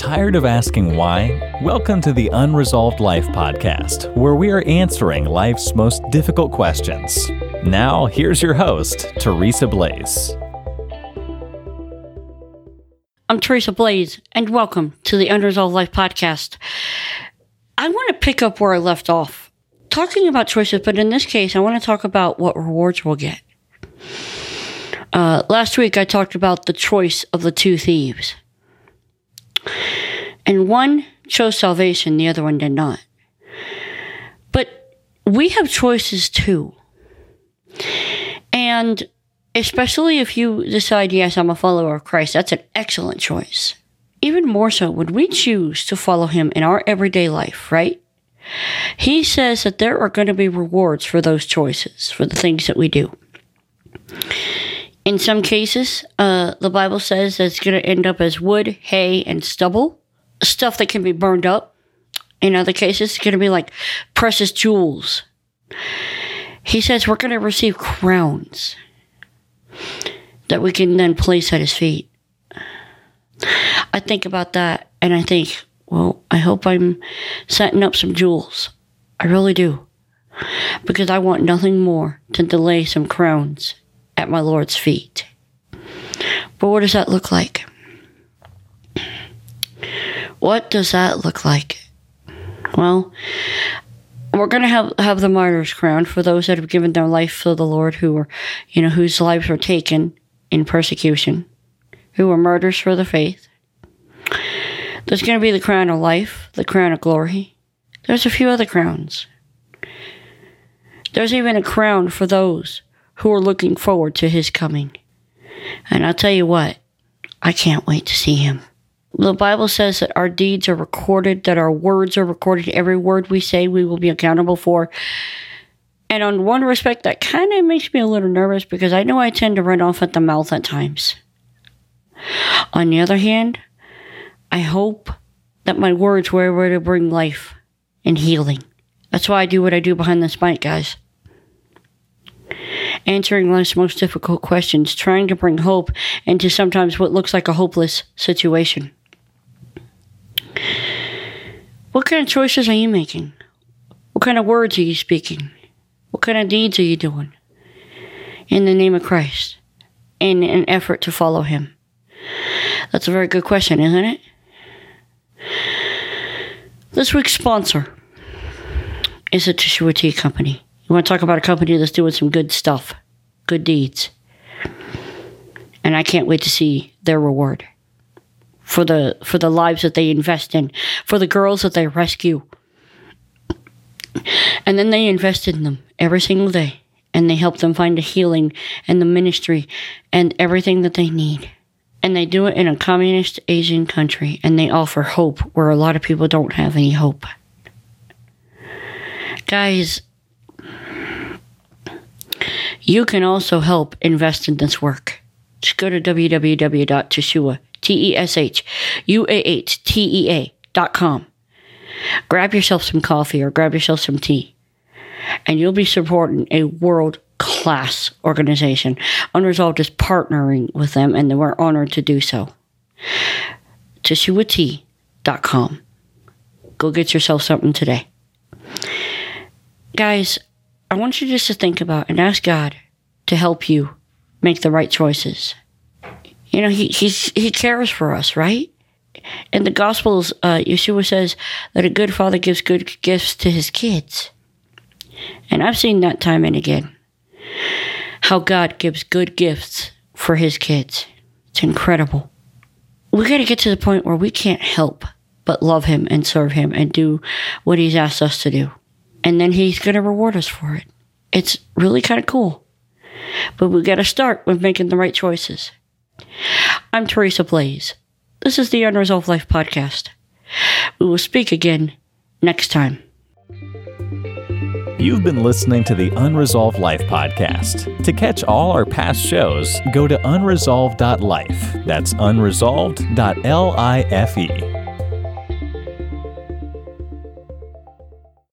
Tired of asking why? Welcome to the Unresolved Life podcast, where we are answering life's most difficult questions. Now, here's your host, Teresa Blaze. I'm Teresa Blaze, and welcome to the Unresolved Life podcast. I want to pick up where I left off, talking about choices, but in this case, I want to talk about what rewards we'll get. Uh, last week, I talked about the choice of the two thieves. And one chose salvation, the other one did not. But we have choices too. And especially if you decide, yes, I'm a follower of Christ, that's an excellent choice. Even more so, would we choose to follow him in our everyday life, right? He says that there are going to be rewards for those choices, for the things that we do. In some cases, uh, the Bible says that it's going to end up as wood, hay, and stubble, stuff that can be burned up. In other cases, it's going to be like precious jewels. He says we're going to receive crowns that we can then place at his feet. I think about that and I think, well, I hope I'm setting up some jewels. I really do. Because I want nothing more to delay some crowns at my Lord's feet. But what does that look like? What does that look like? Well, we're going to have, have the martyr's crown for those that have given their life for the Lord who were, you know, whose lives were taken in persecution, who were martyrs for the faith. There's going to be the crown of life, the crown of glory. There's a few other crowns. There's even a crown for those who are looking forward to his coming. And I'll tell you what, I can't wait to see him. The Bible says that our deeds are recorded, that our words are recorded. Every word we say, we will be accountable for. And on one respect, that kind of makes me a little nervous because I know I tend to run off at the mouth at times. On the other hand, I hope that my words were able to bring life and healing. That's why I do what I do behind this mic, guys answering life's most difficult questions, trying to bring hope into sometimes what looks like a hopeless situation. What kind of choices are you making? What kind of words are you speaking? What kind of deeds are you doing? In the name of Christ, in an effort to follow Him? That's a very good question, isn't it? This week's sponsor is a Teshuah Tea Company. Want to talk about a company that's doing some good stuff, good deeds. And I can't wait to see their reward for the for the lives that they invest in, for the girls that they rescue. And then they invest in them every single day and they help them find the healing and the ministry and everything that they need. And they do it in a communist Asian country and they offer hope where a lot of people don't have any hope. Guys, you can also help invest in this work. Just go to www.teshuah, T-E-S-H-U-A-H-T-E-A dot com. Grab yourself some coffee or grab yourself some tea, and you'll be supporting a world class organization. Unresolved is partnering with them, and we're honored to do so. TeshuahTea.com. Go get yourself something today. Guys, I want you just to think about and ask God to help you make the right choices. You know, he he's, he cares for us, right? In the Gospels, uh, Yeshua says that a good father gives good gifts to his kids. And I've seen that time and again. How God gives good gifts for his kids. It's incredible. We got to get to the point where we can't help but love him and serve him and do what he's asked us to do and then he's going to reward us for it. It's really kind of cool. But we got to start with making the right choices. I'm Teresa Blaze. This is the Unresolved Life Podcast. We will speak again next time. You've been listening to the Unresolved Life Podcast. To catch all our past shows, go to unresolved.life. That's unresolved.life.